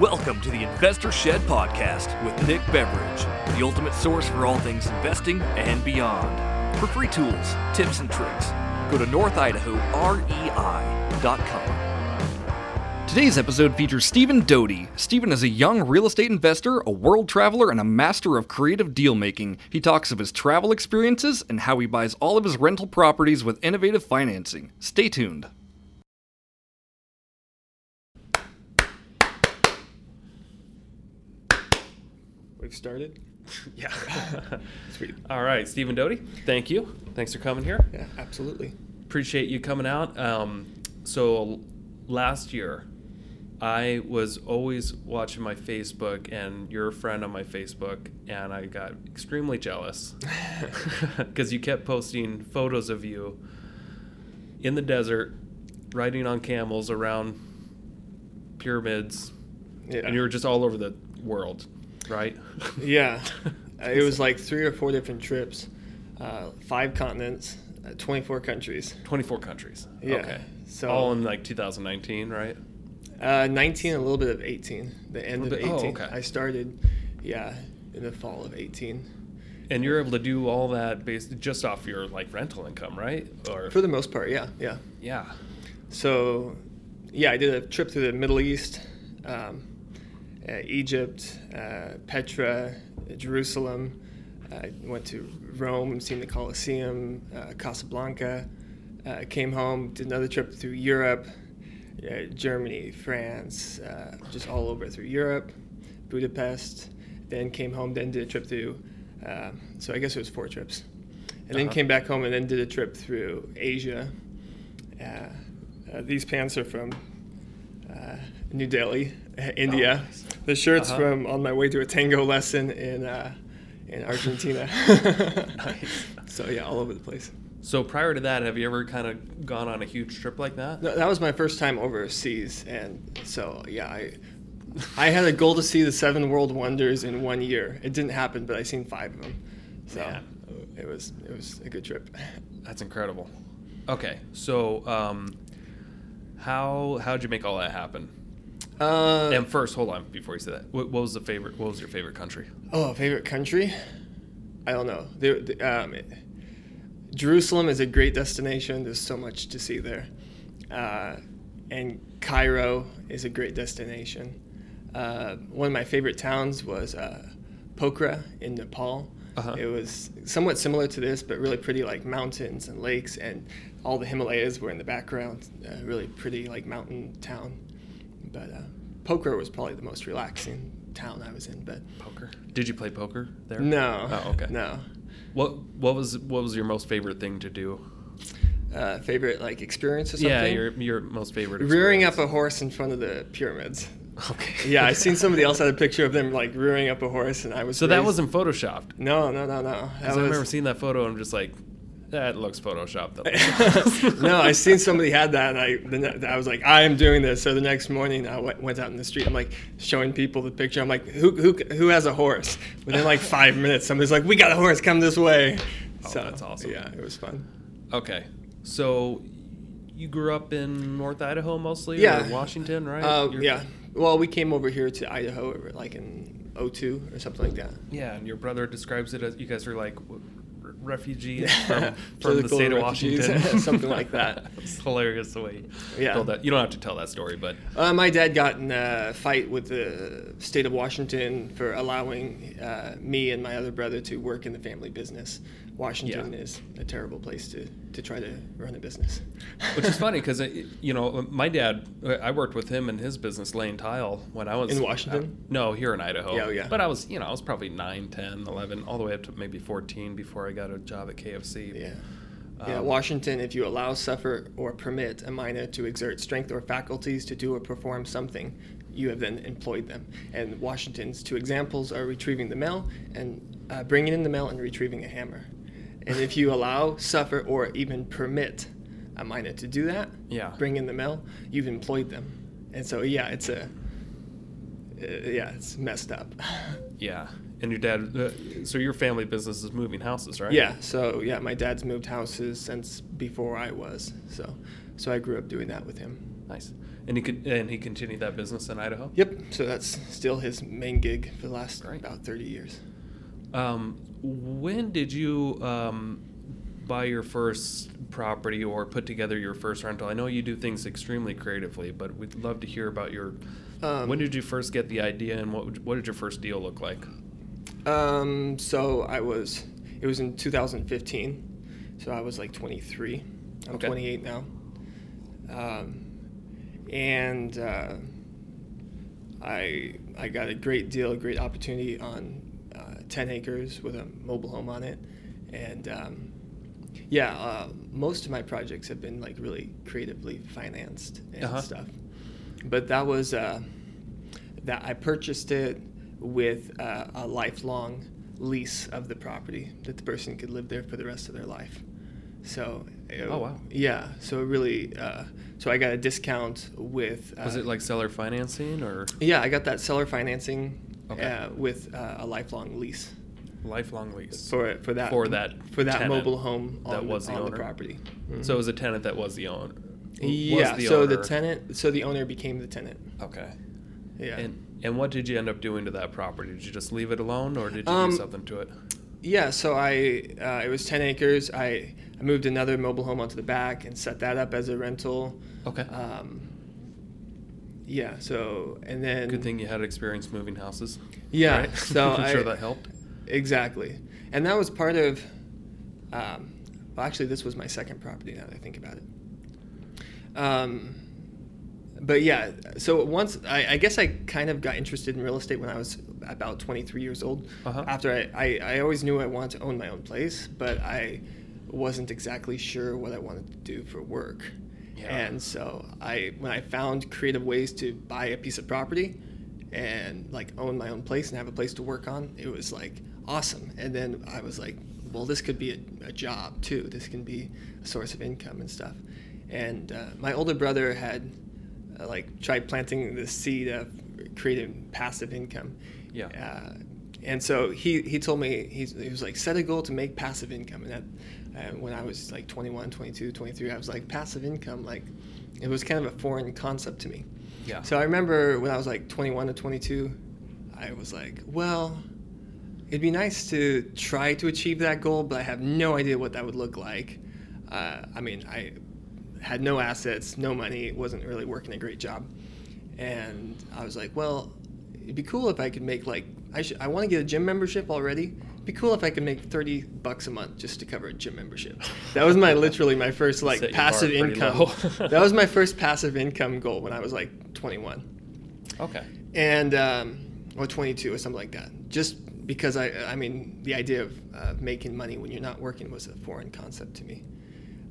Welcome to the Investor Shed Podcast with Nick Beveridge, the ultimate source for all things investing and beyond. For free tools, tips, and tricks, go to northidahorei.com. Today's episode features Stephen Doty. Stephen is a young real estate investor, a world traveler, and a master of creative deal making. He talks of his travel experiences and how he buys all of his rental properties with innovative financing. Stay tuned. We've started. Yeah. Sweet. All right, Stephen Doty, thank you. Thanks for coming here. Yeah, absolutely. Appreciate you coming out. Um, so last year, I was always watching my Facebook, and you're a friend on my Facebook, and I got extremely jealous because you kept posting photos of you in the desert, riding on camels around pyramids, Yeah. and you were just all over the world, right? yeah. Uh, it was like three or four different trips, uh, five continents, uh, 24 countries. 24 countries. Yeah, Okay. so- all in like 2019, right? Uh, 19, a little bit of 18. The end of bit- 18. oh, okay. I started, yeah, in the fall of 18. And you're able to do all that based just off your like rental income, right? Or For the most part, yeah, yeah. yeah. So, yeah, I did a trip through the Middle East, um, uh, Egypt, uh, Petra, Jerusalem. I went to Rome, seen the Colosseum, uh, Casablanca. Uh, came home, did another trip through Europe, uh, Germany, France, uh, just all over through Europe, Budapest. Then came home, then did a trip through. Uh, so I guess it was four trips, and then Uh-huh. came back home and then did a trip through Asia. Uh, uh, these pants are from uh, New Delhi, uh, India. Oh, nice. The shirts Uh-huh. from on my way to a tango lesson in uh, in Argentina. Nice. So yeah, all over the place. So prior to that, have you ever kind of gone on a huge trip like that? No, that was my first time overseas, and so yeah, I I had a goal to see the seven world wonders in one year. It didn't happen, but I seen five of them. So Man. it was it was a good trip. That's incredible. Okay, so um, how how'd you make all that happen? Uh, and first, hold on before you say that. What, what was the favorite? What was your favorite country? Oh, favorite country? I don't know. There, the- um, it- Jerusalem is a great destination. There's so much to see there. Uh, and Cairo is a great destination. Uh, one of my favorite towns was uh, Pokhara in Nepal. Uh-huh. It was somewhat similar to this, but really pretty, like mountains and lakes, and all the Himalayas were in the background. Uh, really pretty, like mountain town. But uh, Pokhara was probably the most relaxing town I was in. But Poker. Did you play poker there? no. Oh, okay. No. What what was what was your most favorite thing to do? Uh, favorite like experience or something? Yeah, your your most favorite. rearing up a horse in front of the pyramids. Okay. Yeah, I seen somebody else had a picture of them like rearing up a horse, and I was. So that wasn't photoshopped. No, no, no, no. That Because I was- remember seeing that photo and I'm just like, that looks photoshopped. That no, I seen somebody had that, and I then I was like, I am doing this. So the next morning, I went, went out in the street. I'm like showing people the picture. I'm like, who who who has a horse? Within like five minutes, somebody's like, we got a horse. Come this way. Oh, so that's awesome. Yeah, it was fun. okay. So you grew up in North Idaho mostly? Yeah. Or Washington, right? Uh, yeah. Well, we came over here to Idaho like in 02 or something like that. Yeah, and your brother describes it as you guys are like refugees from, from the state of Washington. something like that. it's hilarious the way you Yeah. told that. You don't have to tell that story, but Uh, my dad got in a fight with the state of Washington for allowing uh, me and my other brother to work in the family business. Washington Yeah. is a terrible place to, to try to run a business. which is funny because you know my dad i worked with him in his business laying tile when i was In Washington? uh, no here in idaho Yeah, oh, yeah. but i was you know i was probably 9 10 11 all the way up to maybe 14 before i got a job at kfc Yeah. Yeah, Um, Washington, if you allow, suffer, or permit a minor to exert strength or faculties to do or perform something, you have then employed them. And Washington's two examples are retrieving the mail and uh, bringing in the mail and retrieving a hammer. And if you allow, suffer, or even permit a minor to do that, Yeah. bring in the mail, you've employed them. And so, yeah, it's a, uh, yeah, it's messed up. yeah and your dad uh, so your family business is moving houses right Yeah. So yeah, my dad's moved houses since before I was. So, so I grew up doing that with him. Nice. And he could and he continued that business in Idaho. Yep. So that's still his main gig for the last Great. about 30 years. Um, when did you um, buy your first property or put together your first rental? I know you do things extremely creatively, but we'd love to hear about your. Um, when did you first get the idea, and what what did your first deal look like? Um, so I was, it was in 2015. So I was like 23. I'm Okay. 28 now. Um, and uh, I I got a great deal, a great opportunity on 10 acres with a mobile home on it, and um, yeah, uh, most of my projects have been like really creatively financed and Uh-huh. stuff. But that was uh, that I purchased it with uh, a lifelong lease of the property that the person could live there for the rest of their life. So. it- Oh, wow. Yeah. So it really. Uh, so I got a discount with. Uh, Was it like seller financing or Yeah, I got that seller financing Okay. uh, with uh, a lifelong lease lifelong lease? for for that For that for that mobile home on, that was the on the owner? property. Mhm. So it was a tenant that was the owner. yeah. the so the tenant, so the owner became the tenant. Okay. Yeah. And and what did you end up doing to that property? Did you just leave it alone, or did you Um, do something to it? Yeah, so I uh, it was ten acres. I, I moved another mobile home onto the back and set that up as a rental. Okay. Um, yeah. So and then Good thing you had experience moving houses. Yeah. right? So I'm I, sure that helped. Exactly, and that was part of. Um, well, actually, this was my second property. Now that I think about it. Um, but yeah, so once I, I guess I kind of got interested in real estate when I was about 23 years old. Uh-huh. After I, I, I always knew I wanted to own my own place, but I wasn't exactly sure what I wanted to do for work. Yeah. And so I when I found creative ways to buy a piece of property and like own my own place and have a place to work on, it was like awesome. And then I was like, well, this could be a, a job too. This can be a source of income and stuff. And uh, my older brother had uh, like tried planting the seed of creating passive income. Yeah. Uh, and so he, he told me he's, he was like set a goal to make passive income and that uh, when i was like 21 22 23 i was like passive income like it was kind of a foreign concept to me. Yeah. so i remember when i was like 21 to 22 i was like well it'd be nice to try to achieve that goal but i have no idea what that would look like. Uh, i mean i had no assets no money wasn't really working a great job. And i was like well it'd be cool if i could make like i should i want to get a gym membership already be cool if i could make 30 bucks a month just to cover a gym membership that was my literally my first like Set passive income that was my first passive income goal when i was like 21 Okay. and um, or 22 or something like that. Just because I, I mean, the idea of uh, making money when you're not working was a foreign concept to me.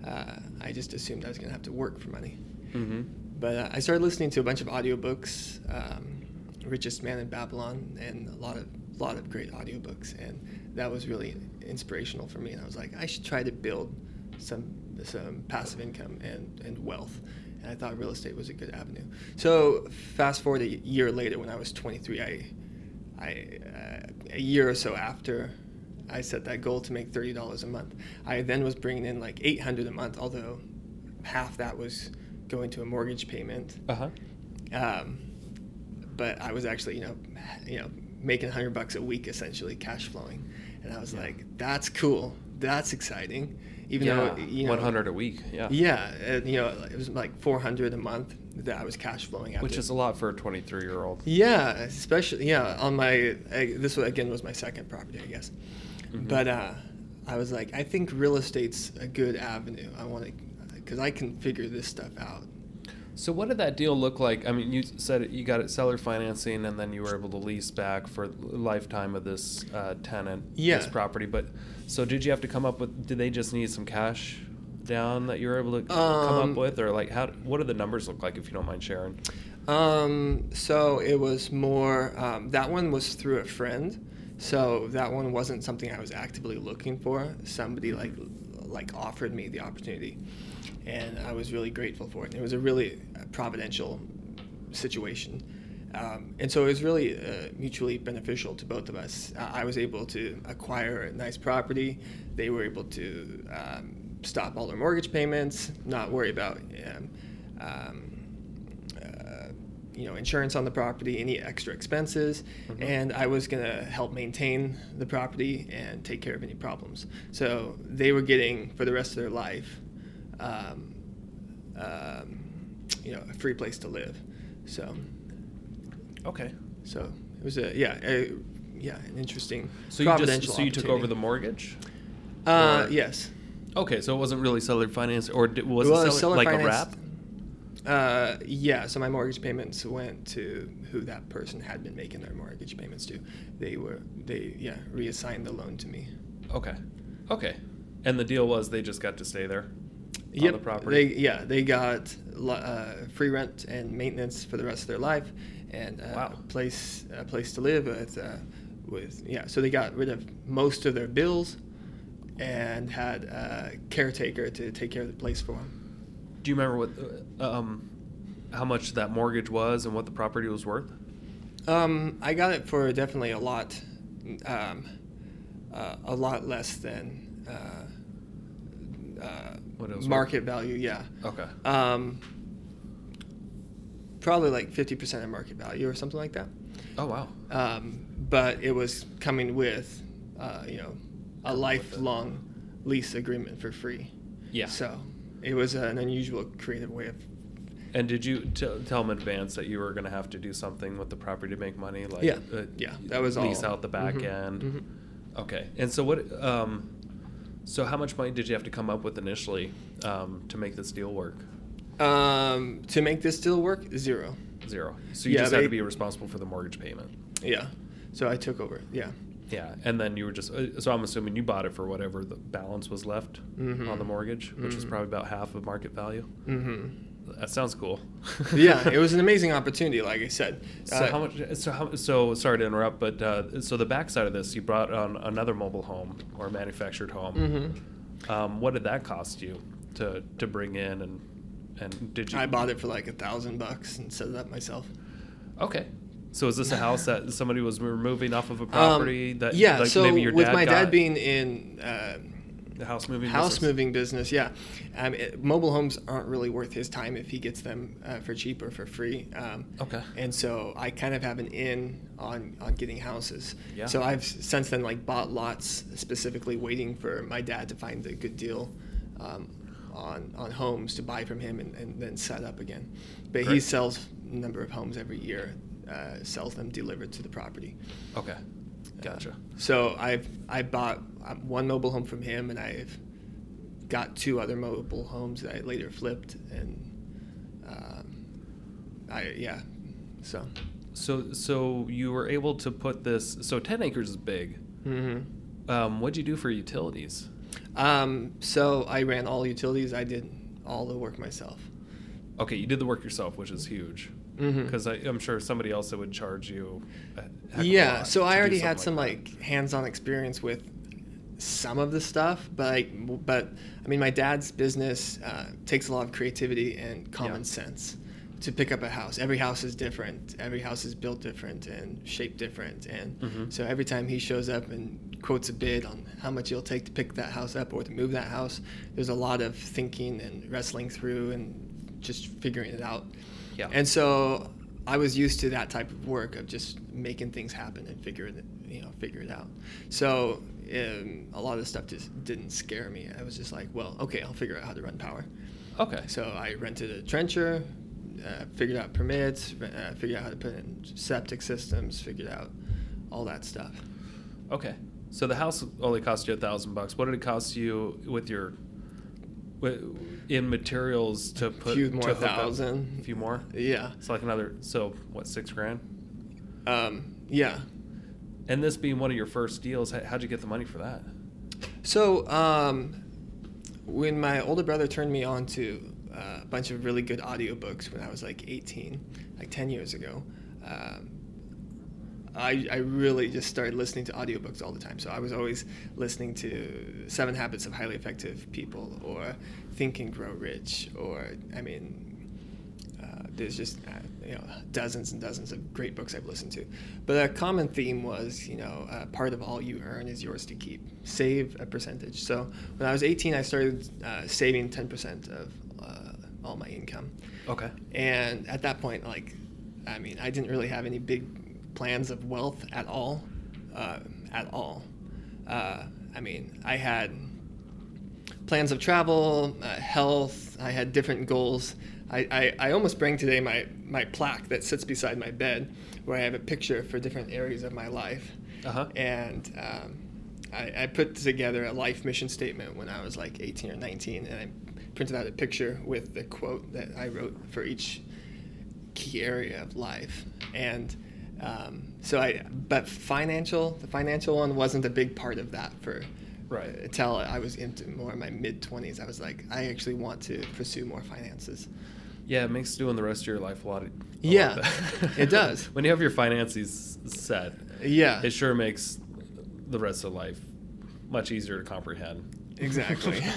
Uh, I just assumed I was going to have to work for money. Mm-hmm. But uh, I started listening to a bunch of audiobooks, um, Richest Man in Babylon, and a lot of lot of great audiobooks, and that was really inspirational for me. And I was like, I should try to build some some passive income and, and wealth. And I thought real estate was a good avenue. So fast forward a year later, when I was 23, I I uh, a year or so after I set that goal to make thirty dollars a month. I then was bringing in like eight hundred a month, although half that was going to a mortgage payment. Uh huh. Um, but I was actually, you know, you know, making hundred bucks a week essentially, cash flowing, and I was like, that's cool, that's exciting, even yeah. though you know, One hundred a week. Yeah. Yeah, and, you know, it was like four hundred a month that I was cash flowing. After. Which is a lot for a twenty-three-year-old. Yeah, especially yeah on my I, this was, again was my second property, I guess. Mhm. But uh, I was like, I think real estate's a good avenue. I want to because I can figure this stuff out. So what did that deal look like? I mean, you said you got it seller financing, and then you were able to lease back for the lifetime of this uh, tenant, Yeah. this property. But so did you have to come up with? Did they just need some cash down that you were able to come Um, up with, or like how? What do the numbers look like, if you don't mind sharing? Um, so it was more um, that one was through a friend. So that one wasn't something I was actively looking for. Somebody like like offered me the opportunity, and I was really grateful for it. It was a really uh, providential situation. Um, and so it was really uh, mutually beneficial to both of us. I I was able to acquire a nice property. They were able to um, stop all their mortgage payments, not worry about um, um, you know insurance on the property, any extra expenses, Mm-hmm. and I was gonna help maintain the property and take care of any problems. So they were getting for the rest of their life, um, um, you know, a free place to live. So Okay. so it was a yeah a, yeah an interesting So you just so you took over the mortgage? uh, or- yes. Okay, so it wasn't really seller finance, or did, was it seller, seller like a wrap? Uh, yeah, so my mortgage payments went to who that person had been making their mortgage payments to. They were they yeah reassigned the loan to me. Okay, okay. And the deal was they just got to stay there on Yep, the property. They yeah they got uh, free rent and maintenance for the rest of their life, and uh, Wow. a place a place to live with uh, with yeah. So they got rid of most of their bills, and had a caretaker to take care of the place for them. Do you remember what, uh, um, how much that mortgage was and what the property was worth? Um, I got it for definitely a lot, um, uh, a lot less than uh, uh, was worth? market value. Yeah, Okay. um, probably like fifty percent of market value or something like that. Oh wow. Um, but it was coming with, uh, you know, a Coming with it. lifelong lease agreement for free. Yeah. So it was an unusual, creative way of. And did you t- tell them in advance that you were going to have to do something with the property to make money? Like Yeah. uh, Yeah, that was lease all. out the back Mhm, end. mhm. Okay. And so what? Um, so how much money did you have to come up with initially um, to make this deal work? Um, to make this deal work, zero. Zero. So you Yeah, just had to be responsible for the mortgage payment. Yeah. So I took over. Yeah. Yeah, and then you were just uh, so I'm assuming you bought it for whatever the balance was left Mhm. on the mortgage, which is Mhm. probably about half of market value. hmm That sounds cool. yeah, it was an amazing opportunity. Like I said. So Uh, how much? So how? So sorry to interrupt, but uh, so the backside of this, you brought on another mobile home or manufactured home. mhm. Um, what did that cost you to to bring in and and did you? I bought it for like a thousand bucks and set it up myself. Okay. So is this a house that somebody was removing off of a Um, property that yeah. like so maybe your with dad my dad being in. Uh, the house moving house business? moving business yeah um, it, mobile homes aren't really worth his time if he gets them uh, for cheap or for free um, Okay. and so i kind of have an in on on getting houses Yeah. so i've since then like bought lots specifically waiting for my dad to find a good deal um, on on homes to buy from him and, and then set up again but he sells a number of homes every year uh, sells them delivered to the property Okay. Gotcha. so I've I bought um, one mobile home from him, and I've got two other mobile homes that I later flipped, and um, I yeah, so So so you were able to put this. So ten acres is big. Mm-hmm. Um, what'd you do for utilities? um, so I ran all utilities. I did all the work myself. Okay, you did the work yourself, which is huge. Mhm. Because I'm sure somebody else that would charge you. a heck of a Yeah, so I already had some like like hands-on experience with some of the stuff, but like, but I mean, my dad's business uh, takes a lot of creativity and common Yeah. sense to pick up a house. Every house is different. Every house is built different and shaped different, and Mhm. so every time he shows up and quotes a bid on how much it'll take to pick that house up or to move that house, there's a lot of thinking and wrestling through and just figuring it out. Yeah. And so I was used to that type of work of just making things happen and figuring it, you know, figure it out. So um, a lot of the stuff just didn't scare me. I was just like, well, okay, I'll figure out how to run power. Okay. So I rented a trencher, uh, figured out permits, uh, figured out how to put in septic systems, figured out all that stuff. Okay. So the house only cost you a thousand bucks. What did it cost you with your in materials to put a few more to hook up? thousand. A few more. Yeah. It's like another. So what? Six grand. Um, yeah. And this being one of your first deals, how- how'd you get the money for that? So, um, when my older brother turned me on to a bunch of really good audiobooks when I was like 18, like 10 years ago, um, I, I really just started listening to audiobooks all the time. So I was always listening to Seven Habits of Highly Effective People or Think and Grow Rich or, I mean, uh, there's just uh, you know dozens and dozens of great books I've listened to, but a common theme was you know uh, part of all you earn is yours to keep. Save a percentage. So when I was 18, I started uh, saving 10% of uh, all my income, Okay. and at that point, like I mean, I didn't really have any big plans of wealth at all, uh, at all. Uh, I mean, I had plans of travel, uh, health. I had different goals. I, I, I almost bring today my, my plaque that sits beside my bed, where I have a picture for different areas of my life. Uh-huh. And um, I, I put together a life mission statement when I was like 18 or 19, and I printed out a picture with the quote that I wrote for each key area of life. And um, so I, but financial, the financial one wasn't a big part of that for Right. until I was into more in my mid 20s. I was like, I actually want to pursue more finances. Yeah, it makes doing the rest of your life a lot. a Yeah, better. it does. when you have your finances set, Yeah, it sure makes the rest of life much easier to comprehend. exactly.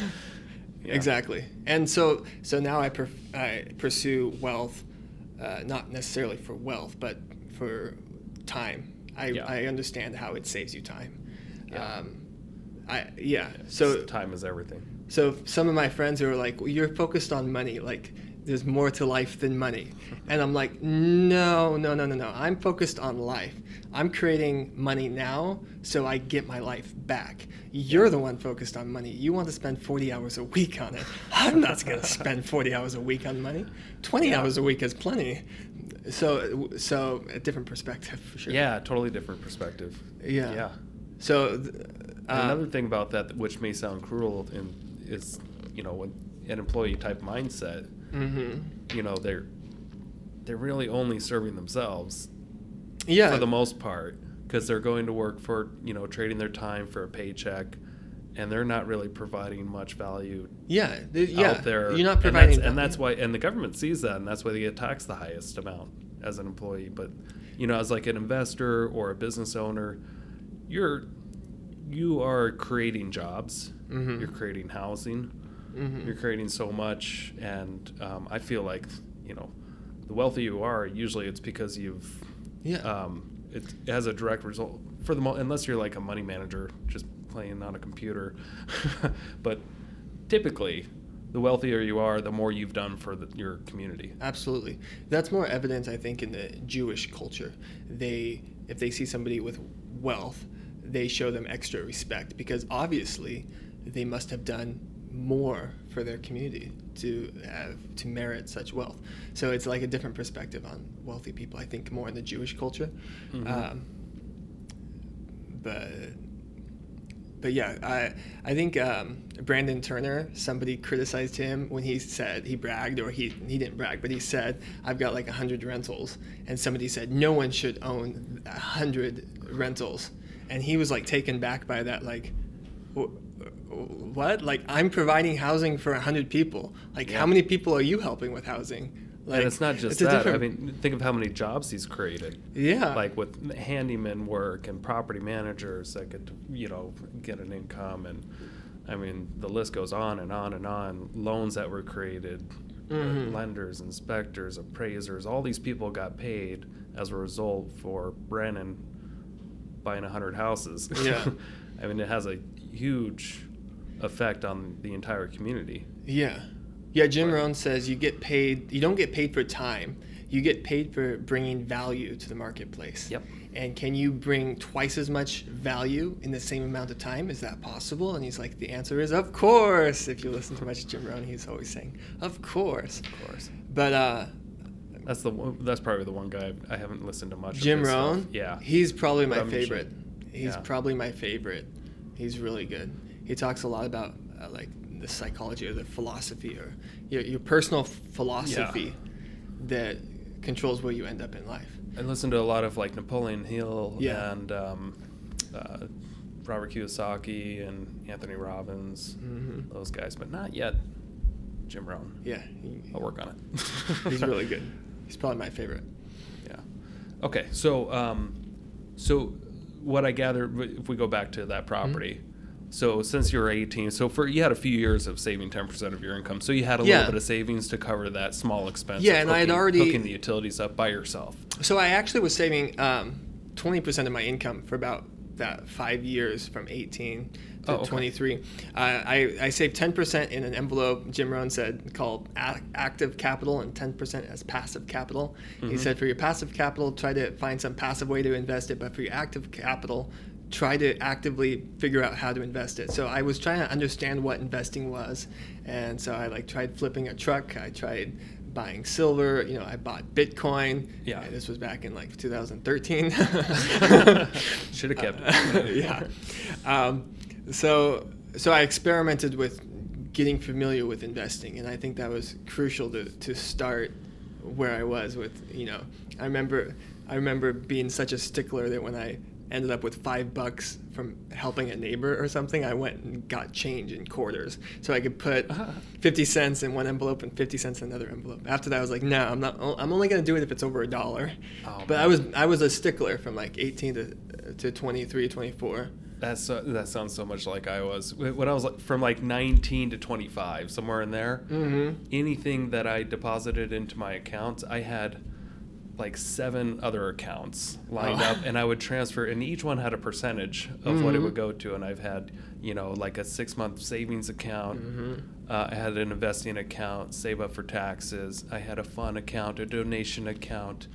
Yeah. Exactly. And so, so now I, per, I pursue wealth, uh, not necessarily for wealth, but for time. I, Yeah. I understand how it saves you time. Yeah. Um, I yeah. So time is everything. So some of my friends who are like, well, "You're focused on money. Like, there's more to life than money," and I'm like, "No, no, no, no, no. I'm focused on life. I'm creating money now, so I get my life back. You're the one focused on money. You want to spend 40 hours a week on it. I'm not going to spend 40 hours a week on money. 20 Yeah. hours a week is plenty. So, so a different perspective for sure. Yeah, totally different perspective. Yeah. Yeah. So, th- And uh, Another thing about that, which may sound cruel, in, is you know an employee type mindset, mhm. you know they're they're really only serving themselves yeah. for the most part because they're going to work for you know trading their time for a paycheck, and they're not really providing much value yeah. yeah. out there. You're not And providing. that's, and that's why, and the government sees that, and that's why they get taxed the highest amount as an employee. But you know, as like an investor or a business owner, you're you are creating jobs. Mhm. You're creating housing. Mhm. You're creating so much, and um, I feel like you know, the wealthier you are, usually it's because you've Yeah. um, it, it has a direct result for the mo- unless you're like a money manager just playing on a computer but typically the wealthier you are the more you've done for the, your community Absolutely. That's more evident, I think, in the Jewish culture. They, if they see somebody with wealth, they show them extra respect because obviously they must have done more for their community to have to merit such wealth. So it's like a different perspective on wealthy people. I think more in the Jewish culture. Mhm. Um, but but yeah, I I think um, Brandon Turner. Somebody criticized him when he said he bragged, or he he didn't brag, but he said I've got like hundred rentals, and somebody said no one should own a hundred rentals, and he was like taken back by that, like. "Wh- What? Like I'm providing housing for hundred people. Like Yeah. how many people are you helping with housing? Like and it's not just a that i mean think of how many jobs he's created yeah, like with handyman work and property managers that could you know get an income and i mean the list goes on and on and on loans that were created Mhm. lenders inspectors appraisers all these people got paid as a result for Brandon buying 100 houses Yeah. i mean it has a huge effect on the entire community Yeah. Yeah, Jim Right. Rohn says you get paid, you don't get paid for time. You get paid for bringing value to the marketplace. Yep. And can you bring twice as much value in the same amount of time? Is that possible? And he's like, the answer is, of course. If you listen to much Jim Rohn, he's always saying, of course. of course But uh, that's the one, that's probably the one guy I haven't listened to much. of Jim his stuff. Rohn, yeah, he's probably my But I'm sure- favorite. He's yeah. probably my favorite. He's really good. He talks a lot about uh, like the psychology or the philosophy or your, your personal philosophy that controls where you end up in life. I listen to a lot of like Napoleon Hill Yeah. and um, uh, Robert Kiyosaki and Anthony Robbins, hmm those guys, but not yet Jim Rohn. Yeah, he- I'll work on it. he's really good. He's probably my favorite. Yeah. Okay. So, um, so what I gather, if we go back to that property, so since you were 18, so for you had a few years of saving 10% of your income, so you had a Yeah. little bit of savings to cover that small expense. Yeah, and I had hooking- already- hooking the utilities up by yourself. So I actually was saving um, 20% of my income for about that five years from 18 to Oh, okay. 23. Uh, I, I saved 10% in an envelope, Jim Rohn said, called active capital and 10% as passive capital. Mm-hmm. He said for your passive capital, try to find some passive way to invest it, but for your active capital, try to actively figure out how to invest it. So I was trying to understand what investing was. And so I like tried flipping a truck. I tried buying silver. You know, I bought Bitcoin. Yeah. Uh, This was back in like 2013. Should have kept it. yeah. Um, so so I experimented with getting familiar with investing, and I think that was crucial to, to start where I was with you know I remember I remember being such a stickler that when I ended up with five bucks from helping a neighbor or something, I went and got change in quarters so I could put Uh-huh. 50 cents in one envelope and 50 cents in another envelope. After that, I was like, no, I'm not. I'm only gonna do it if it's over a dollar. Oh, but I was I was a stickler from like 18 to to 23, 24. That's uh, that sounds so much like I was when I was like, from like 19 to 25, somewhere in there. Mm-hmm. Anything that I deposited into my accounts, I had like seven other accounts lined Oh. up, and I would transfer, and each one had a percentage of what it Mhm. would go to. And I've had, you know, like a six month savings account. Mm-hmm. Uh, I had an investing account, save up for taxes. I had a fun account, a donation account,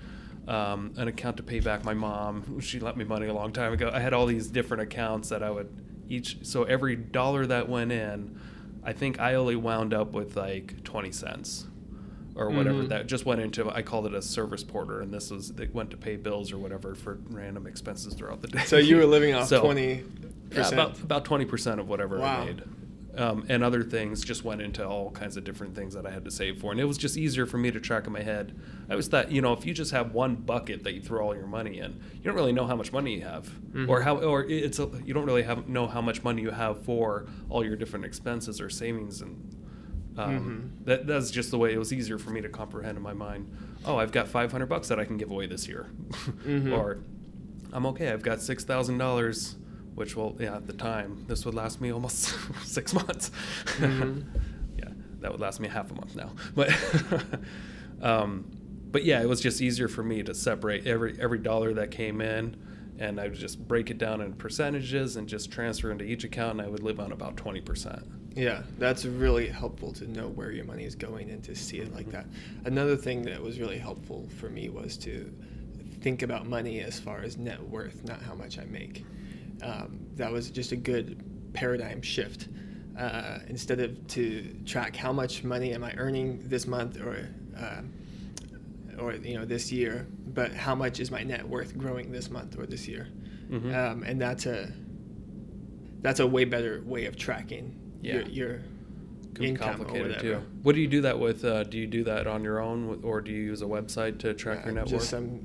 um, an account to pay back my mom. She lent me money a long time ago. I had all these different accounts that I would each. So every dollar that went in, I think I only wound up with like twenty cents. Or whatever Mhm. that just went into, I called it a service porter, and this was they went to pay bills or whatever for random expenses throughout the day. So you were living off So- 20 yeah, percent. about about twenty percent of whatever Wow. I made, um, and other things just went into all kinds of different things that I had to save for, and it was just easier for me to track in my head. I was thought, you know, if you just have one bucket that you throw all your money in, you don't really know how much money you have, or Mhm. how, or it's a, you don't really have know how much money you have for all your different expenses or savings and. Um, Mhm. That that's just the way it was easier for me to comprehend in my mind. Oh, I've got five hundred bucks that I can give away this year, Mhm. or I'm okay. I've got six thousand dollars, which will yeah at the time this would last me almost six months. Mhm. yeah, that would last me half a month now. But um, but yeah, it was just easier for me to separate every every dollar that came in, and I would just break it down in percentages and just transfer into each account, and I would live on about twenty percent. Yeah, that's really helpful to know where your money is going and to see it like that. Another thing that was really helpful for me was to think about money as far as net worth, not how much I make. Um, that was just a good paradigm shift. Uh, instead of to track how much money am I earning this month or uh, or you know this year, but how much is my net worth growing this month or this year? Mhm. Um, and that's a that's a way better way of tracking Yeah. your, your Could be complicated whatever. too. What do you do that with? Uh, do you do that on your own, or do you use a website to track your net worth? just some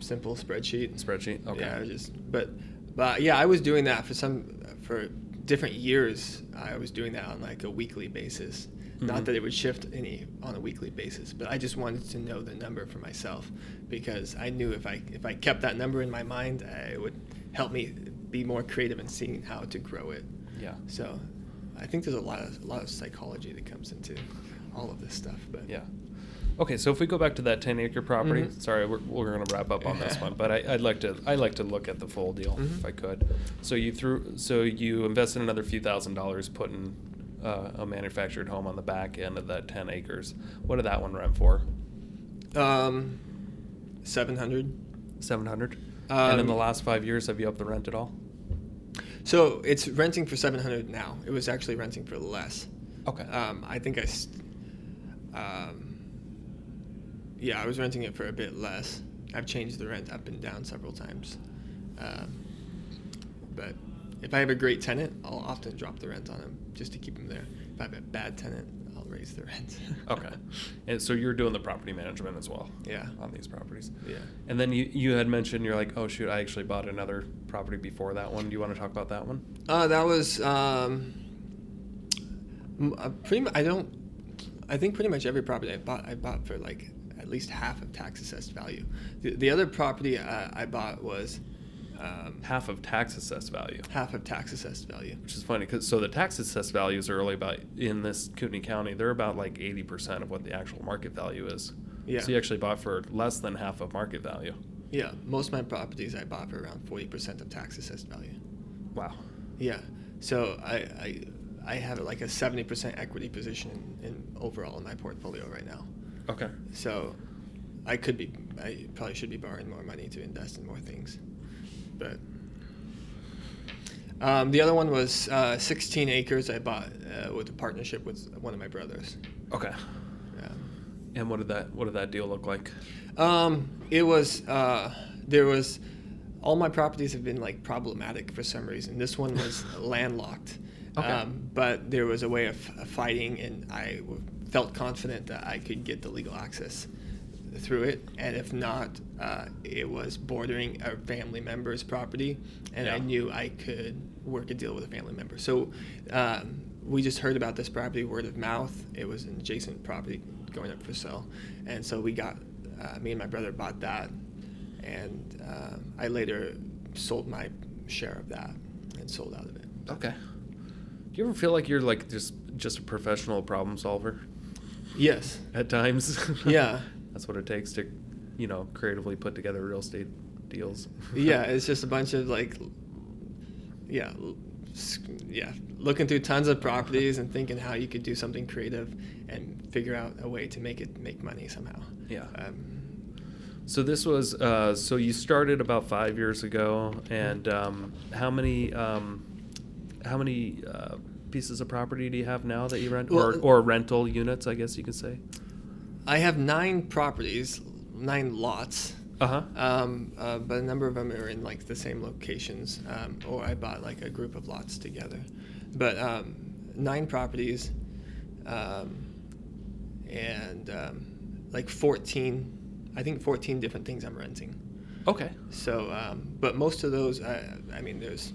simple spreadsheet. Spreadsheet. Okay. Yeah, just but but yeah, I was doing that for some for different years. I was doing that on like a weekly basis. Not Mhm. that it would shift any on a weekly basis, but I just wanted to know the number for myself because I knew if I if I kept that number in my mind, uh, it would help me be more creative in seeing how to grow it. Yeah. So I think there's a lot of a lot of psychology that comes into all of this stuff. But Yeah. Okay, so if we go back to that 10 acre property, Mhm. sorry, we're, we're going to wrap up on this one, but I, I'd like to I'd like to look at the full deal Mhm. if I could. So you threw so you invested another few thousand dollars putting uh, a manufactured home on the back end of that 10 acres. What did that one rent for? um, seven hundred. 700. and in the Um, last five years, have you upped the rent at all? So it's renting for seven hundred now. It was actually renting for less. Okay. Um, I think I. St- um, yeah, I was renting it for a bit less. I've changed the rent up and down several times. Um, but if I have a great tenant, I'll often drop the rent on them just to keep them there. If I have a bad tenant, raise the rent. Okay. And so you're doing the property management as well? Yeah. On these properties? Yeah. And then you, you had mentioned, you're like, oh shoot, I actually bought another property before that one. Do you want to talk about that one? Uh, that was um, uh, pretty. Mu- I don't. I think pretty much every property I bought, I bought for like at least half of tax assessed value. The, the other property uh, I bought was um, Half of tax assessed value. half of tax assessed value. Which is funny because so the tax assessed values are really about in this Kootenai County, they're about like 80% of what the actual market value is. Yeah. So you actually bought for less than half of market value. Yeah, most of my properties I bought for around forty percent of tax assessed value. Wow. Yeah, So I, I, I have like a 70% equity position in, in overall in my portfolio right now. Okay. So I could be, I probably should be borrowing more money to invest in more things. But um, the other one was uh, 16 acres I bought uh, with a partnership with one of my brothers. Okay. Yeah. And what did that what did that deal look like? Um, it was uh, there was all my properties have been like problematic for some reason. This one was landlocked, Okay. um, but there was a way of, of fighting, and I felt confident that I could get the legal access through it. And if not, uh, it was bordering a family member's property, and I knew I could work a deal with a family member. So um, we just heard about this property word of mouth. It was an adjacent property going up for sale, and so we got uh, me and my brother bought that, and uh, I later sold my share of that and sold out of it. Okay. Do you ever feel like you're like just just a professional problem solver Yes. at times? Yeah. That's what it takes to, you know, creatively put together real estate deals. yeah, it's just a bunch of like, yeah, yeah, looking through tons of properties and thinking how you could do something creative and figure out a way to make it make money somehow. Yeah. Um, So this was uh, so you started about five years ago, and um, how many um, how many uh, pieces of property do you have now that you rent, or or rental units? I guess you could say. I have nine properties, nine lots. Uh huh. Um, uh, but a number of them are in like the same locations, um, or I bought like a group of lots together. But um, nine properties, um, and um, like 14, I think 14 different things I'm renting. Okay. So, um, but most of those, I, I mean, there's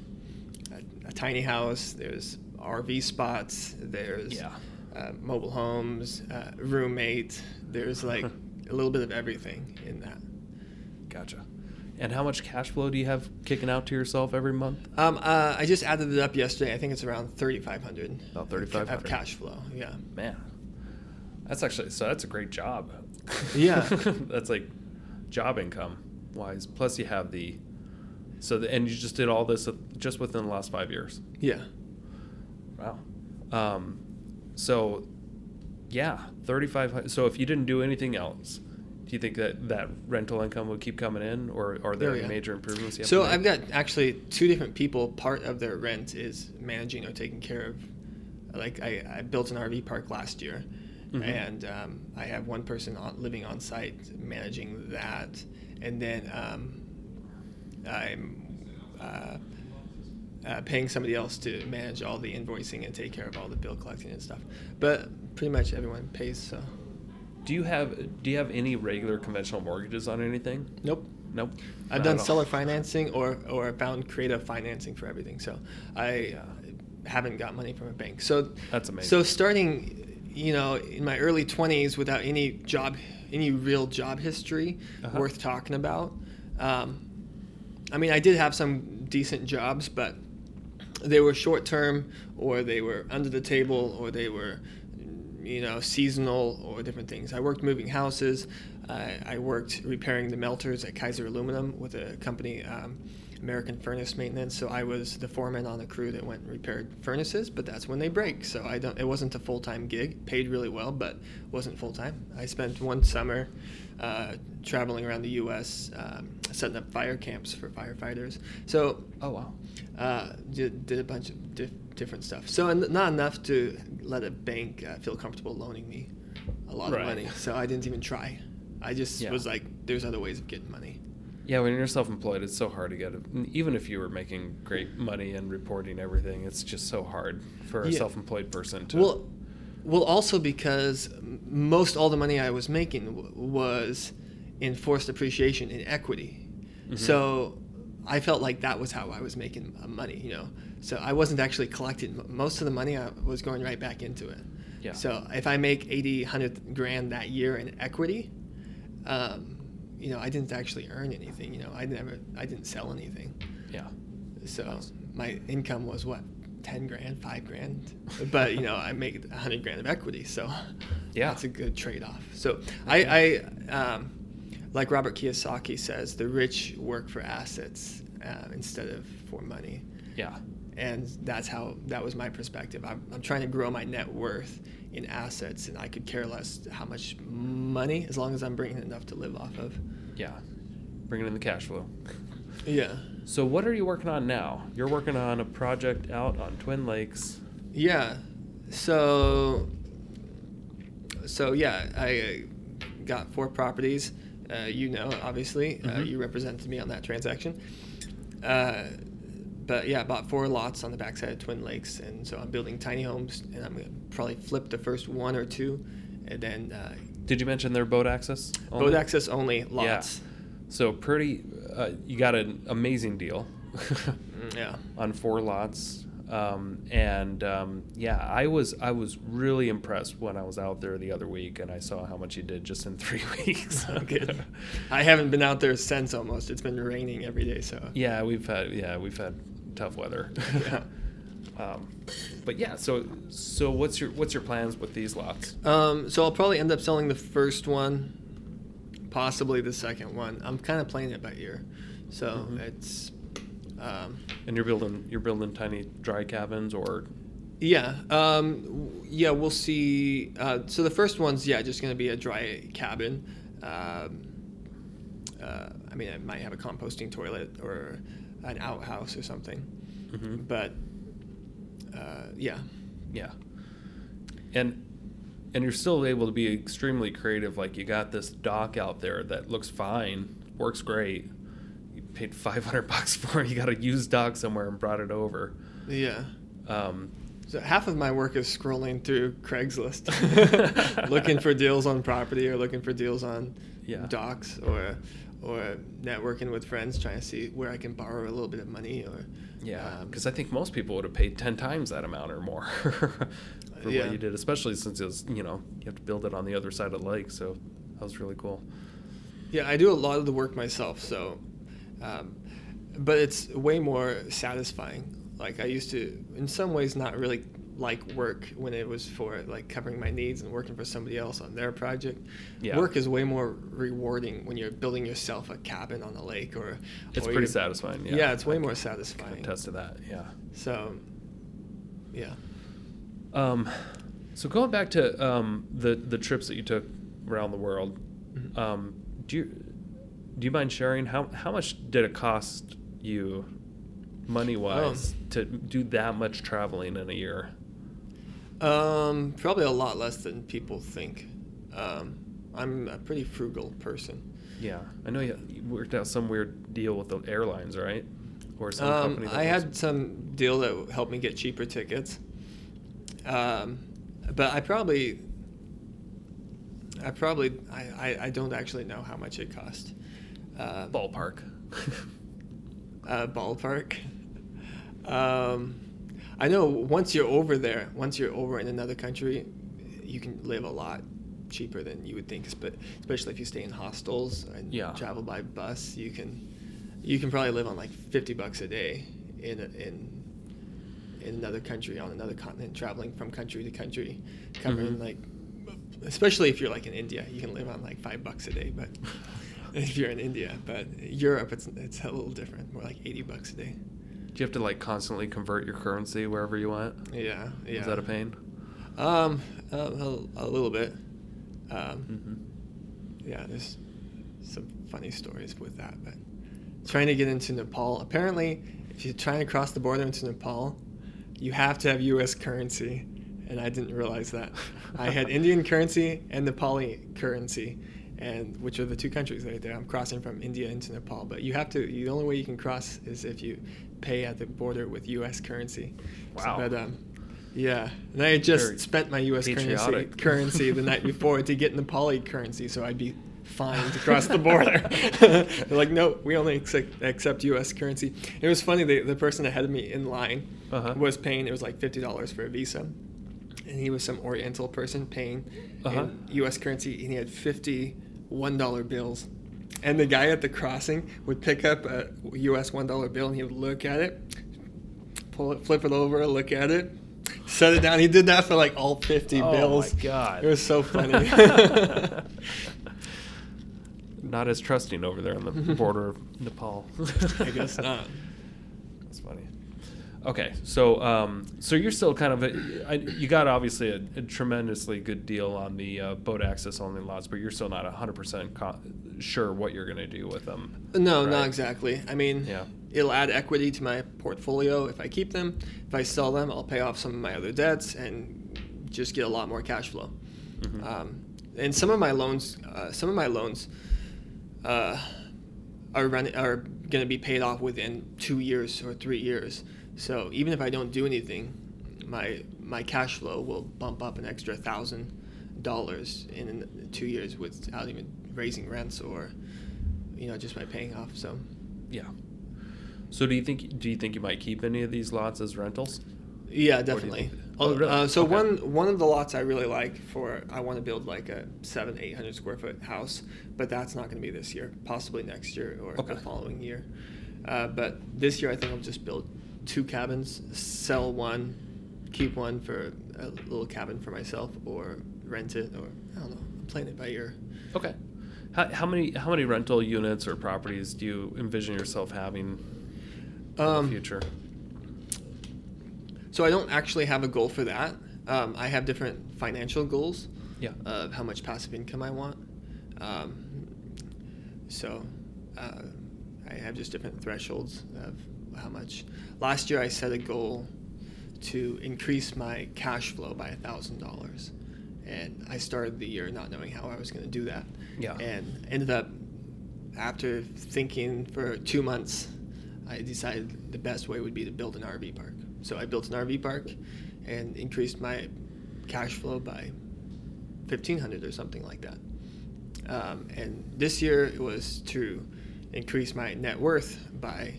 a, a tiny house, there's RV spots, there's Yeah. Uh, mobile homes, uh, roommate, there's like a little bit of everything in that. Gotcha. And how much cash flow do you have kicking out to yourself every month? Um, uh, I just added it up yesterday. I think it's around 3,500. About of 3,500. cash flow. Yeah. Man, that's actually so. That's a great job. Yeah. that's like job income wise. Plus, you have the so the, and you just did all this just within the last five years. Yeah. Wow. Um, so yeah, thirty five. So if you didn't do anything else, do you think that that rental income would keep coming in, or are there Oh, any yeah. major improvements? So? I've got actually two different people. Part of their rent is managing or taking care of. Like I, I built an RV park last year, Mhm. and um, I have one person on, living on site managing that, and then um, I'm uh, uh, paying somebody else to manage all the invoicing and take care of all the bill collecting and stuff. But pretty much everyone pays. So Do you have do you have any regular conventional mortgages on anything? nope. Nope. I've done seller financing or or found creative financing for everything. So I Yeah. haven't got money from a bank. So That's amazing. So starting, you know, in my early 20s without any job, any real job history Uh-huh. worth talking about. Um, I mean, I did have some decent jobs, but they were short term or they were under the table or they were you know seasonal or different things. I worked moving houses. I, I worked repairing the melters at kaiser aluminum with a company um, american furnace maintenance. So i was the foreman on a crew that went and repaired furnaces but that's when they break. So i don't it wasn't a full-time gig paid really well but wasn't full-time. I spent one summer uh, traveling around the us um, setting up fire camps for firefighters so Oh wow. uh, did, did a bunch of di- different stuff. So en- not enough to let a bank uh, feel comfortable loaning me a lot Right. of money. So I didn't even try. I just Yeah. was like, there's other ways of getting money. Yeah, when you're self-employed, it's so hard to get it. Even if you were making great money and reporting everything, it's just so hard for a Yeah. self-employed person to. Well, well, also because most all the money I was making w- was in forced appreciation in equity. Mhm. So I felt like that was how I was making money, you know. So I wasn't actually collecting most of the money. I was going right back into it. Yeah. So if I make 80, 100 grand that year in equity, um, you know, I didn't actually earn anything. You know, I never, I didn't sell anything. yeah. So my income was what, ten grand, five grand, but you know I make a hundred grand of equity, so Yeah. that's a good trade-off. So I, I um, like Robert Kiyosaki says, the rich work for assets uh, instead of for money, Yeah. and that's how that was my perspective. I'm, I'm trying to grow my net worth in assets, and I could care less how much money as long as I'm bringing enough to live off of. Yeah, bringing in the cash flow. Yeah. So what are you working on now? You're working on a project out on Twin Lakes. Yeah. So. So yeah, I uh, got four properties. Uh, you know, obviously, uh, Mhm. you represented me on that transaction. Uh, but yeah, I bought four lots on the backside of Twin Lakes, and so I'm building tiny homes, and I'm gonna probably flip the first one or two, and then uh, Did you mention their boat access? boat access only lots. Yeah. So pretty, uh, you got an amazing deal Mm, Yeah. on four lots, um, and um, yeah, I was I was really impressed when I was out there the other week and I saw how much he did just in three weeks. Good. I haven't been out there since almost. It's been raining every day, so. Yeah, we've had yeah we've had tough weather. Yeah. um, but yeah, so so what's your what's your plans with these lots? Um, so I'll probably end up selling the first one, possibly the second one. I'm kind of playing it by ear, so Mhm. it's, um, And you're building you're building tiny dry cabins or yeah, um, yeah. We'll see. Uh, so the first one's yeah, just gonna be a dry cabin. Um, uh, I mean, I might have a composting toilet or an outhouse or something, Mhm. but uh, yeah, Yeah. And and you're still able to be extremely creative. Like you got this dock out there that looks fine, works great. Paid 500 bucks for it. You got a used dock somewhere and brought it over. yeah. Um, So half of my work is scrolling through Craigslist, looking for deals on property or looking for deals on Yeah. docks or or networking with friends, trying to see where I can borrow a little bit of money or yeah, um, because I think most people would have paid 10 times that amount or more for Yeah. what you did, especially since it was, you know, you have to build it on the other side of the lake. So that was really cool. yeah, I do a lot of the work myself. So, um, but it's way more satisfying. Like I used to, in some ways, not really like work when it was for like covering my needs and working for somebody else on their project. Yeah. Work is way more rewarding when you're building yourself a cabin on the lake or. It's or pretty satisfying. Yeah, Yeah, it's way I more can satisfying. Attest to that. Yeah. So, yeah. Um, so going back to um, the the trips that you took around the world, Mhm. um, do you do you mind sharing how how much did it cost you, money wise, Um, to do that much traveling in a year? Um, probably a lot less than people think. Um, I'm a pretty frugal person. Yeah, I know you, you worked out some weird deal with the airlines, right? Or some Um, company. That I was- had some deal that helped me get cheaper tickets. Um, but I probably, I probably, I, I, I don't actually know how much it cost. Uh, ballpark. uh, ballpark. Um, I know once you're over there, once you're over in another country, you can live a lot cheaper than you would think. espe- Especially if you stay in hostels and Yeah. travel by bus, you can you can probably live on like fifty bucks a day in a, in in another country on another continent, traveling from country to country, covering Mhm. like. Especially if you're like in India, you can live on like five bucks a day, but if you're in India, but Europe, it's it's a little different, more like eighty bucks a day. Do you have to like constantly convert your currency wherever you went? Yeah, yeah. Is that a pain? Um, a, a, little bit. Um, Mm-hmm. yeah, there's some funny stories with that, but trying to get into Nepal. Apparently, if you're trying to cross the border into Nepal, you have to have U.S. currency, and I didn't realize that. I had Indian currency and Nepali currency, and which are the two countries right there. I'm crossing from India into Nepal, but you have to. The only way you can cross is if you pay at the border with U.S. currency. So, Wow. but um, yeah, and I had just Very spent my U.S. currency currency the night before to get Nepali currency, so I'd be fine to cross the border. They're like, no, we only accept, accept U.S. currency. It was funny. The, the person ahead of me in line Uh-huh. was paying. It was like fifty dollars for a visa, and he was some Oriental person paying Uh-huh. in U.S. currency, and he had fifty one dollar bills. And the guy at the crossing would pick up a U.S. one dollar bill, and he would look at it, pull it, flip it over, look at it, set it down. He did that for like all fifty Oh bills. Oh my god. It was so funny. not as trusting over there on the border of Nepal. I guess not. That's funny. Okay, so um, so you're still kind of a, I, you got obviously a, a tremendously good deal on the uh, boat access only lots, but you're still not hundred percent co- sure what you're going to do with them. No, right? not exactly. I mean, Yeah. it'll add equity to my portfolio if I keep them. If I sell them, I'll pay off some of my other debts and just get a lot more cash flow. Mhm. Um, and some of my loans, uh, some of my loans, uh, are run, are going to be paid off within two years or three years. So even if I don't do anything, my my cash flow will bump up an extra thousand dollars in two years without even raising rents or, you know, just by paying off. So Yeah. So do you think do you think you might keep any of these lots as rentals? yeah, definitely. think? Oh, really? Uh, so Okay. one one of the lots I really like for I want to build like a seven eight hundred square foot house, but that's not going to be this year. Possibly next year or Okay. the following year. Uh, but this year I think I'll just build two cabins, sell one, keep one for a little cabin for myself, or rent it, or I don't know. I'm playing it by ear. Okay. How, how many how many rental units or properties do you envision yourself having in Um, the future? So I don't actually have a goal for that. Um, I have different financial goals. Yeah. Of how much passive income I want. Um, so uh, I have just different thresholds of how much. Last year I set a goal to increase my cash flow by a thousand dollars, and I started the year not knowing how I was going to do that. Yeah. And ended up after thinking for two months, I decided the best way would be to build an RV park. So I built an RV park and increased my cash flow by 1500 or something like that. Um, and this year it was to increase my net worth by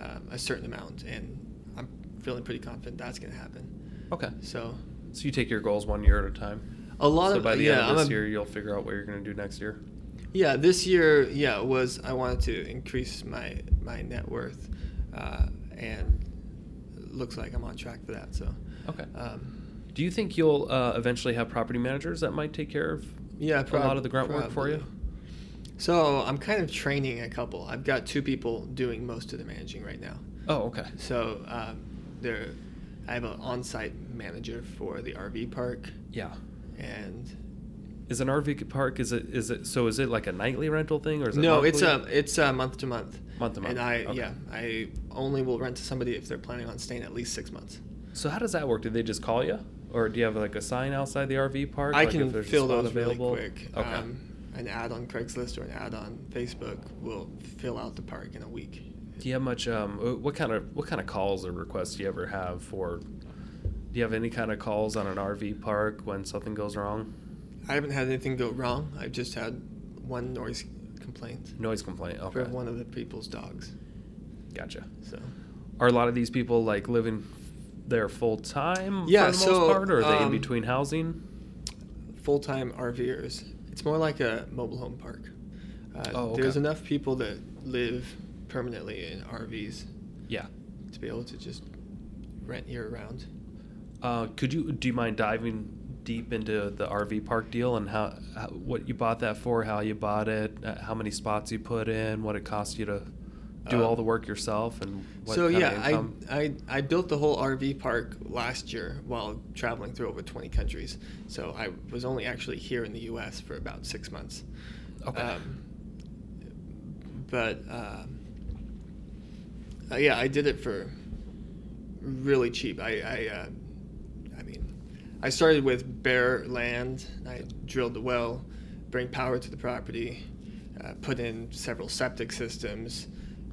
um, a certain amount. And I'm feeling pretty confident that's going to happen. Okay. So So you take your goals one year at a time. a lot so of by the yeah, end of this I'm year, you'll figure out what you're going to do next year. Yeah, this year, yeah, was I wanted to increase my my net worth, uh, and looks like I'm on track for that. So, Okay. um, Do you think you'll uh, eventually have property managers that might take care of yeah, a lot of the grunt work for you? So I'm kind of training a couple. I've got two people doing most of the managing right now. Oh, okay. So um, there, I have an on-site manager for the RV park, Yeah. and Is an RV park is it is it so is it like a nightly rental thing or is it no, it's a it's a month to month. Month to month, And I okay. yeah, I only will rent to somebody if they're planning on staying at least six months. So how does that work? Do they just call you, or do you have like a sign outside the RV park? I like can fill those really available? quick. Okay. Um, an ad on Craigslist or an ad on Facebook will fill out the park in a week. do you have much? Um, uh, what kind of what kind of calls or requests do you ever have for? Do you have any kind of calls on an RV park when something goes wrong? I haven't had anything go wrong. I've just had one noise complaint Noise complaint. Okay. for one of the people's dogs. Gotcha. So Are a lot of these people like living there full time Yeah, for the so, most part, or are they in um, between housing? full-time RVers. It's more like a mobile home park. Uh, Oh, okay. There's enough people that live permanently in RVs Yeah. to be able to just rent year round. Uh, could you do you mind diving deep into the RV park deal and how, how what you bought that for, how you bought it, uh, how many spots you put in, what it cost you to do Uh, all the work yourself, and what so yeah, I. I I built the whole RV park last year while traveling through over 20 countries. So I was only actually here in the U.S. for about six months. Okay. Um, but um, uh, yeah, I did it for really cheap. I I, uh, I mean, I started with bare land. I drilled the well, bring power to the property, uh, put in several septic systems,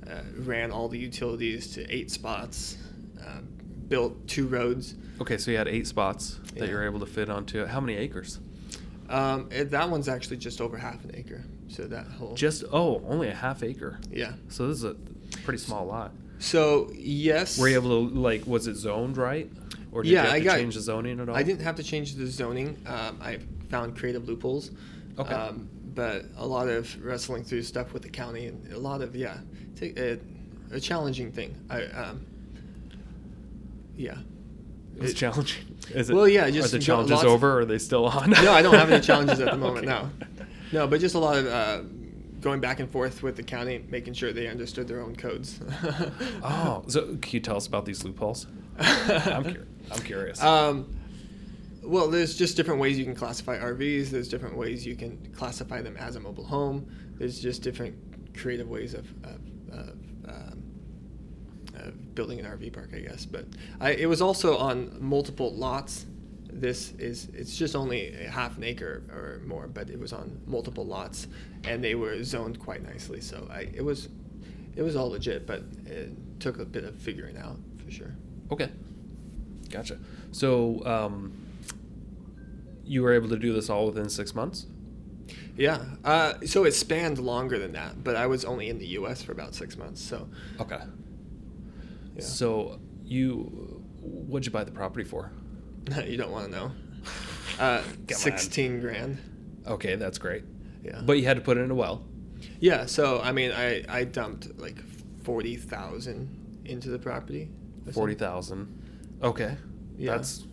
uh, ran all the utilities to eight spots, um, built two roads. okay, so you had eight spots that Yeah. you're able to fit onto. How many acres? Um, it, that one's actually just over half an acre. So that whole Just oh, only a half acre. yeah. So this is a pretty small lot. So yes, Were you able to like? Was it zoned right, or did Yeah, you have I to got- change the zoning at all? I didn't have to change the zoning. Um, I found creative loopholes. Okay. Um, but a lot of wrestling through stuff with the county and a lot of yeah, a, a challenging thing. I um, yeah. It's It- challenging. Is it? Well, yeah, Are just the challenges over? Or are they still on? no, I don't have any challenges at the moment. Okay. No, no, but just a lot of uh, going back and forth with the county, making sure they understood their own codes. Oh, so can you tell us about these loopholes? I'm, cur- I'm curious. Um, well, there's just different ways you can classify RVs. There's different ways you can classify them as a mobile home. There's just different creative ways of, of, of, um, of building an RV park, I guess. But I, it was also on multiple lots. This is it's just only a half an acre or more, but it was on multiple lots, and they were zoned quite nicely. So I, it was it was all legit, but it took a bit of figuring out for sure. okay, gotcha. So um, you were able to do this all within six months. Yeah. Uh, so it spanned longer than that, but I was only in the U.S. for about six months. So Okay. yeah. So you, what'd you buy the property for? you don't want to know. Uh. Sixteen grand. Okay, that's great. Yeah. But you had to put it in a well. yeah. So I mean, I I dumped like forty thousand into the property. or Forty something. Okay. Yeah. That's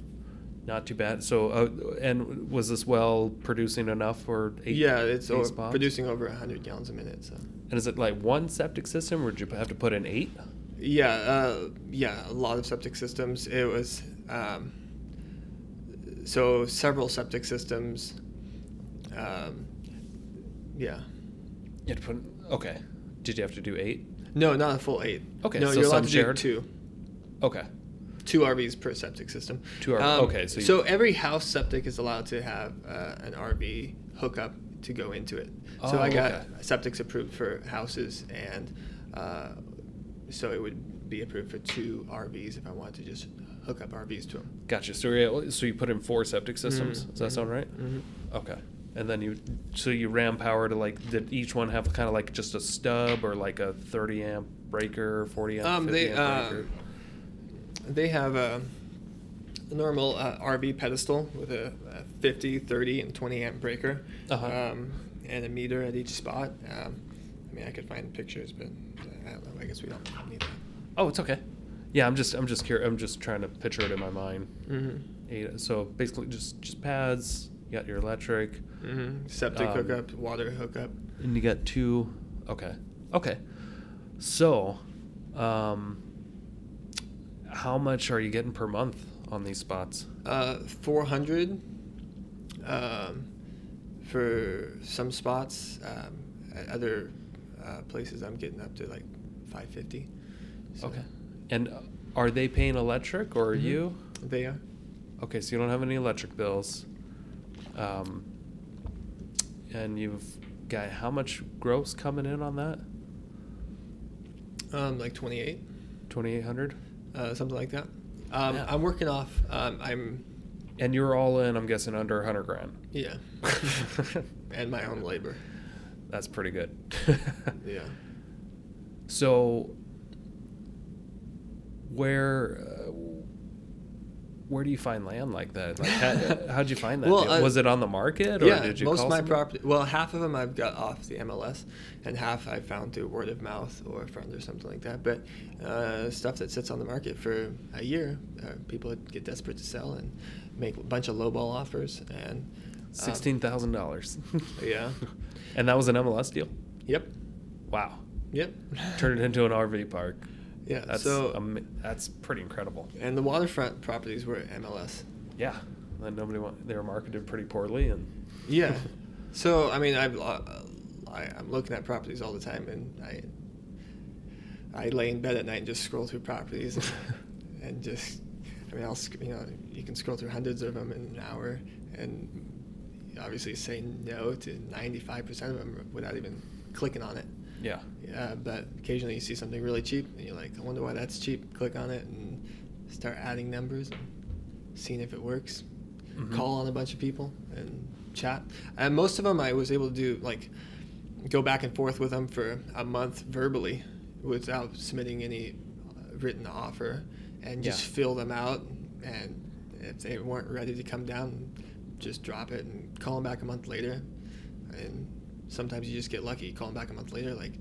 not too bad. So, uh, and was this well producing enough for eight? Yeah, it's eight o- spots? producing over hundred gallons a minute. So. And is it like one septic system, or did you have to put in eight? Yeah, uh, yeah, a lot of septic systems. It was um, so several septic systems. Um, yeah, You had to put. Okay. Did you have to do eight? no, not a full eight. Okay, no, so you're allowed to shared? do two, Okay. Two RVs per septic system. Two RVs. Um, okay, so so, every house septic is allowed to have uh, an RV hookup to go into it. Oh, so Oh, I got okay. septics approved for houses, and uh, so it would be approved for two RVs if I wanted to just hook up RVs to them. Gotcha. So you so you put in four septic systems. Mhm, Does that sound right? mhm. Okay. And then you so you ram power to like did each one have kind of like just a stub or like a 30 amp breaker, 40 amp, Um, 50 they amp uh, breaker? They have a, a normal uh, RV pedestal with a, a 50, 30, and 20 amp breaker, Uh-huh. um, and a meter at each spot. Um, I mean, I could find pictures, but uh, I, don't know, I guess we don't need that. Oh, it's okay. Yeah, I'm just I'm just curious. I'm just trying to picture it in my mind. Mm-hmm. So basically, just just pads. You got your electric, Mm-hmm. Septic Um, hookup, water hookup. and you got two. Okay. Okay. So, um, how much are you getting per month on these spots? Uh, 400 um, for some spots. Um, at other uh, places, I'm getting up to like 550. So Okay. And are they paying electric or are Mhm. you? They are. Okay, so you don't have any electric bills. Um, and you've got how much gross coming in on that? Um, like 28, 2800 uh, something like that. Um, Yeah. I'm working off. Um, I'm And you're all in, I'm guessing, under 100 grand. yeah, and my own labor. That's pretty good. Yeah. So, where uh, where do you find land like that? Like, how, how'd you find that? Well, uh, was it on the market, or yeah, did you most of my somebody? property. Well, half of them I've got off the MLS, and half I found through word of mouth or a friend or something like that. But uh, stuff that sits on the market for a year, uh, people get desperate to sell and make a bunch of lowball offers. And um, Sixteen thousand dollars. Yeah. and that was an MLS deal. Yep. Wow. Yep. Turned it into an RV park. Yeah. That's so am- that's pretty incredible. and the waterfront properties were MLS. Yeah. Then nobody want, they were marketed pretty poorly, and Yeah. So I mean, I've, uh, I, I'm looking at properties all the time, and I I lay in bed at night and just scroll through properties, and, and just I mean, I'll sc- you know you can scroll through hundreds of them in an hour, and obviously say no to 95% of them without even clicking on it. Yeah. Yeah, but occasionally you see something really cheap, and you're like, I wonder why that's cheap. Click on it and start adding numbers and seeing if it works. Mhm. Call on a bunch of people and chat. And most of them, I was able to do like go back and forth with them for a month verbally, without submitting any uh, written offer, and just Yeah. fill them out. And if they weren't ready to come down, just drop it and call them back a month later. And sometimes you just get lucky. Call them back a month later, like,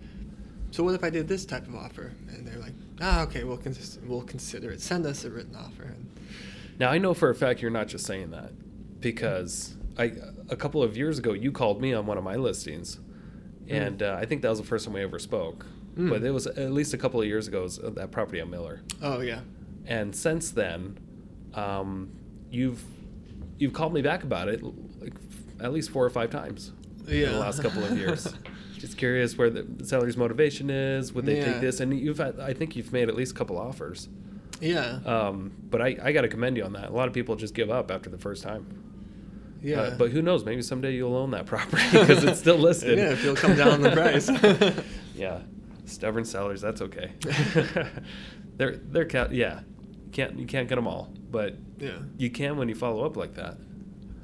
so what if I did this type of offer? And they're like, ah, okay, we'll cons- we'll consider it. Send us a written offer. And Now I know for a fact you're not just saying that because I a couple of years ago you called me on one of my listings and uh, I think that was the first time we ever spoke. Mm. But it was at least a couple of years ago. Uh, that property on Miller, Oh yeah. and since then, um, you've you've called me back about it like f- at least four or five times Yeah. in the last couple of years. Just curious where the seller's motivation is. Would they Yeah. take this? And you've had, I think you've made at least a couple offers. Yeah. Um, but I, I got to commend you on that. A lot of people just give up after the first time. yeah. Uh, but who knows? Maybe someday you'll own that property because it's still listed. Yeah, if you'll come down on the price. yeah, stubborn sellers. That's okay. they're they're ca- yeah. Can't you can't get them all, but yeah. you can when you follow up like that.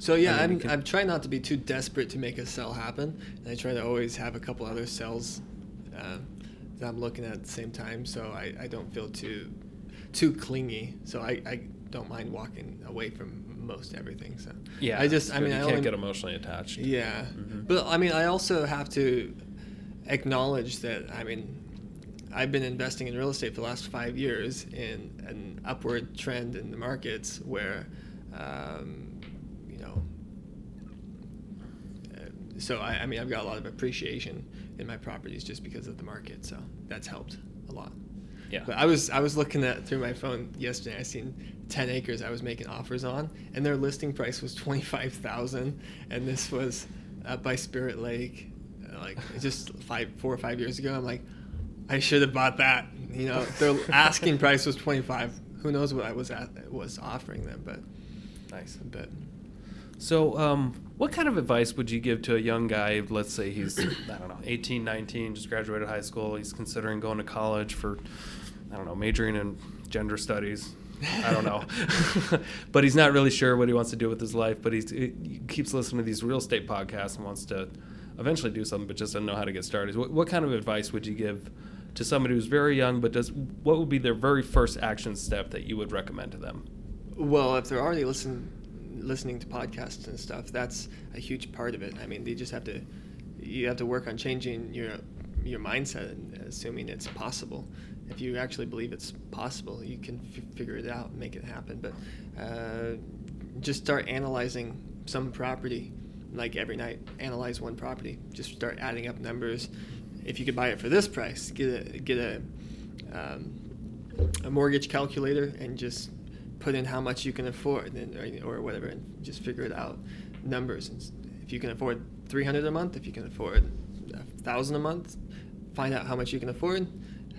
So yeah, I mean, I'm can- I'm trying not to be too desperate to make a sell happen, and I try to always have a couple other sells uh, that I'm looking at at the same time, so I, I don't feel too too clingy. So I, I don't mind walking away from most everything. So Yeah, I just I mean you I can't only, get emotionally attached. Yeah, Mhm. but I mean I also have to acknowledge that I mean I've been investing in real estate for the last five years in an upward trend in the markets where, um, you know, uh, so I, I mean I've got a lot of appreciation in my properties just because of the market, so that's helped a lot. Yeah. But I was I was looking at through my phone yesterday. I seen ten acres I was making offers on, and their listing price was twenty five thousand, and this was up by Spirit Lake, uh, like just five four or five years ago. I'm like, I should have bought that. You know, their asking price was twenty five. Who knows what I was at was offering them, but Nice. but So, um, what kind of advice would you give to a young guy? Let's say he's, I don't know, 18, 19, just graduated high school. He's considering going to college for, I don't know, majoring in gender studies. I don't know. but he's not really sure what he wants to do with his life. But he's, he keeps listening to these real estate podcasts and wants to eventually do something, but just doesn't know how to get started. What, what kind of advice would you give to somebody who's very young, but does what would be their very first action step that you would recommend to them? Well, if they're already listen, listening to podcasts and stuff, that's a huge part of it. I mean, they just have to you have to work on changing your your mindset and assuming it's possible. If you actually believe it's possible, you can f- figure it out make it happen. But uh, just start analyzing some property, like every night. Analyze one property. Just start adding up numbers. If you could buy it for this price, get a get a um, a mortgage calculator and just put in how much you can afford and, or, or whatever and just figure it out numbers. And if you can afford 300 a month if you can afford a thousand a month find out how much you can afford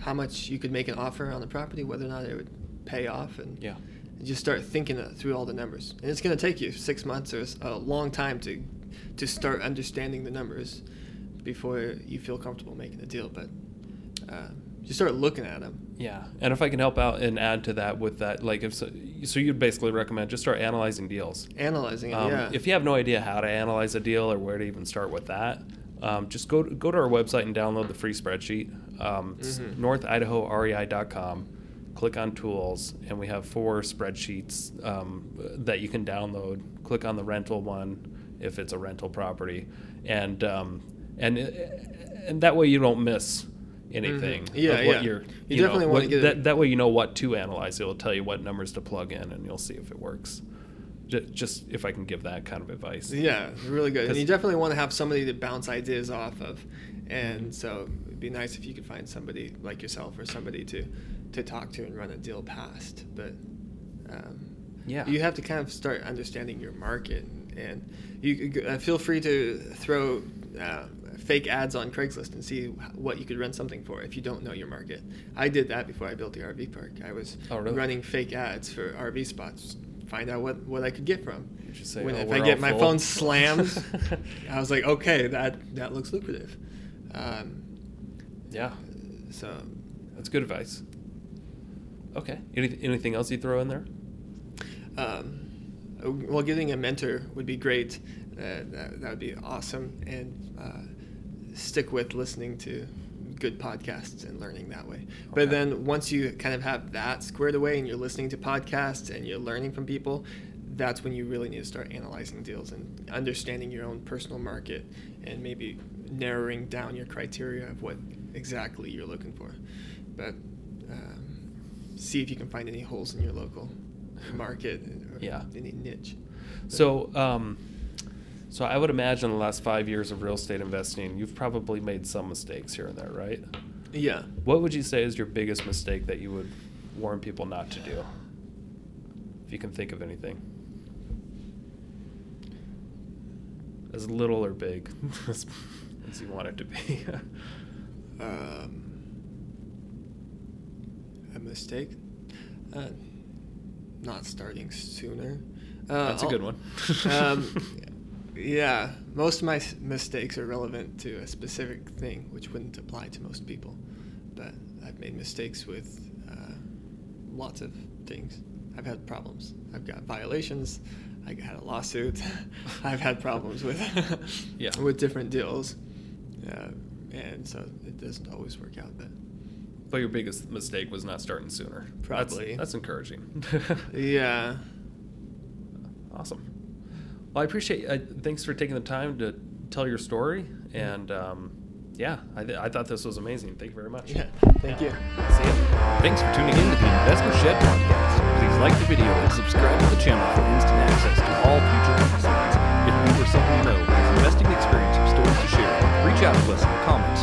how much you could make an offer on the property whether or not it would pay off and, Yeah. and just start thinking through all the numbers. And it's going to take you six months or a long time to to start understanding the numbers before you feel comfortable making a deal but uh, just start looking at them Yeah, and if I can help out and add to that with that, like if so, so you'd basically recommend just start analyzing deals. analyzing it Um, yeah If you have no idea how to analyze a deal or where to even start with that, um, just go go to our website and download the free spreadsheet. Um, it's Mhm. NorthIdahoREI.com. Click on tools, and we have four spreadsheets um, that you can download. Click on the rental one if it's a rental property, and um, and and that way you don't miss anything. Mhm. Yeah, yeah. You know, definitely wanna what- get it- that. That way you know what to analyze. It'll tell you what numbers to plug in, and you'll see if it works. Ju- Just if I can give that kind of advice. Yeah, really good. And you definitely want to have somebody to bounce ideas off of. And so it'd be nice if you could find somebody like yourself or somebody to, to talk to and run a deal past. But um, Yeah. you have to kind of start understanding your market. And you uh, feel free to throw uh, fake ads on Craigslist and see what you could rent something for if you don't know your market. I did that before I built the RV park. I was Oh, really? running fake ads for RV spots, find out what, what I could get from. You say, when "Oh, if I get my full." phone slammed, I was like, okay, that that looks lucrative. Um, yeah, so that's good advice. Okay. Any, anything else you throw in there? um, well, getting a mentor would be great. Uh, that, that would be awesome, and uh, stick with listening to good podcasts and learning that way. But then once you kind of have that squared away and you're listening to podcasts and you're learning from people, that's when you really need to start analyzing deals and understanding your own personal market and maybe narrowing down your criteria of what exactly you're looking for. But um, see if you can find any holes in your local market or Yeah. any niche. So, um, So I would imagine the last five years of real estate investing, you've probably made some mistakes here and there, right? Yeah. What would you say is your biggest mistake that you would warn people not to do? If you can think of anything. As little or big as, as you want it to be. Um, a mistake? Uh, not starting sooner. Uh, That's a good one. um, yeah, most of my s- mistakes are relevant to a specific thing, which wouldn't apply to most people. But I've made mistakes with uh, lots of things. I've had problems. I've got violations. I had a lawsuit. I've had problems with Yeah. with different deals, uh, and so it doesn't always work out. But But your biggest mistake was not starting sooner. That's- Probably. That's, encouraging. yeah, awesome. Well, I appreciate. Uh, thanks for taking the time to tell your story, and um, yeah, I, th- I thought this was amazing. Thank you very much. yeah. Thank you. See ya. Thanks for tuning in to the Investor Shed podcast. Please like the video and subscribe to the channel for instant access to all future episodes. If you or someone you know has investing experience or stories to share, reach out to us in the comments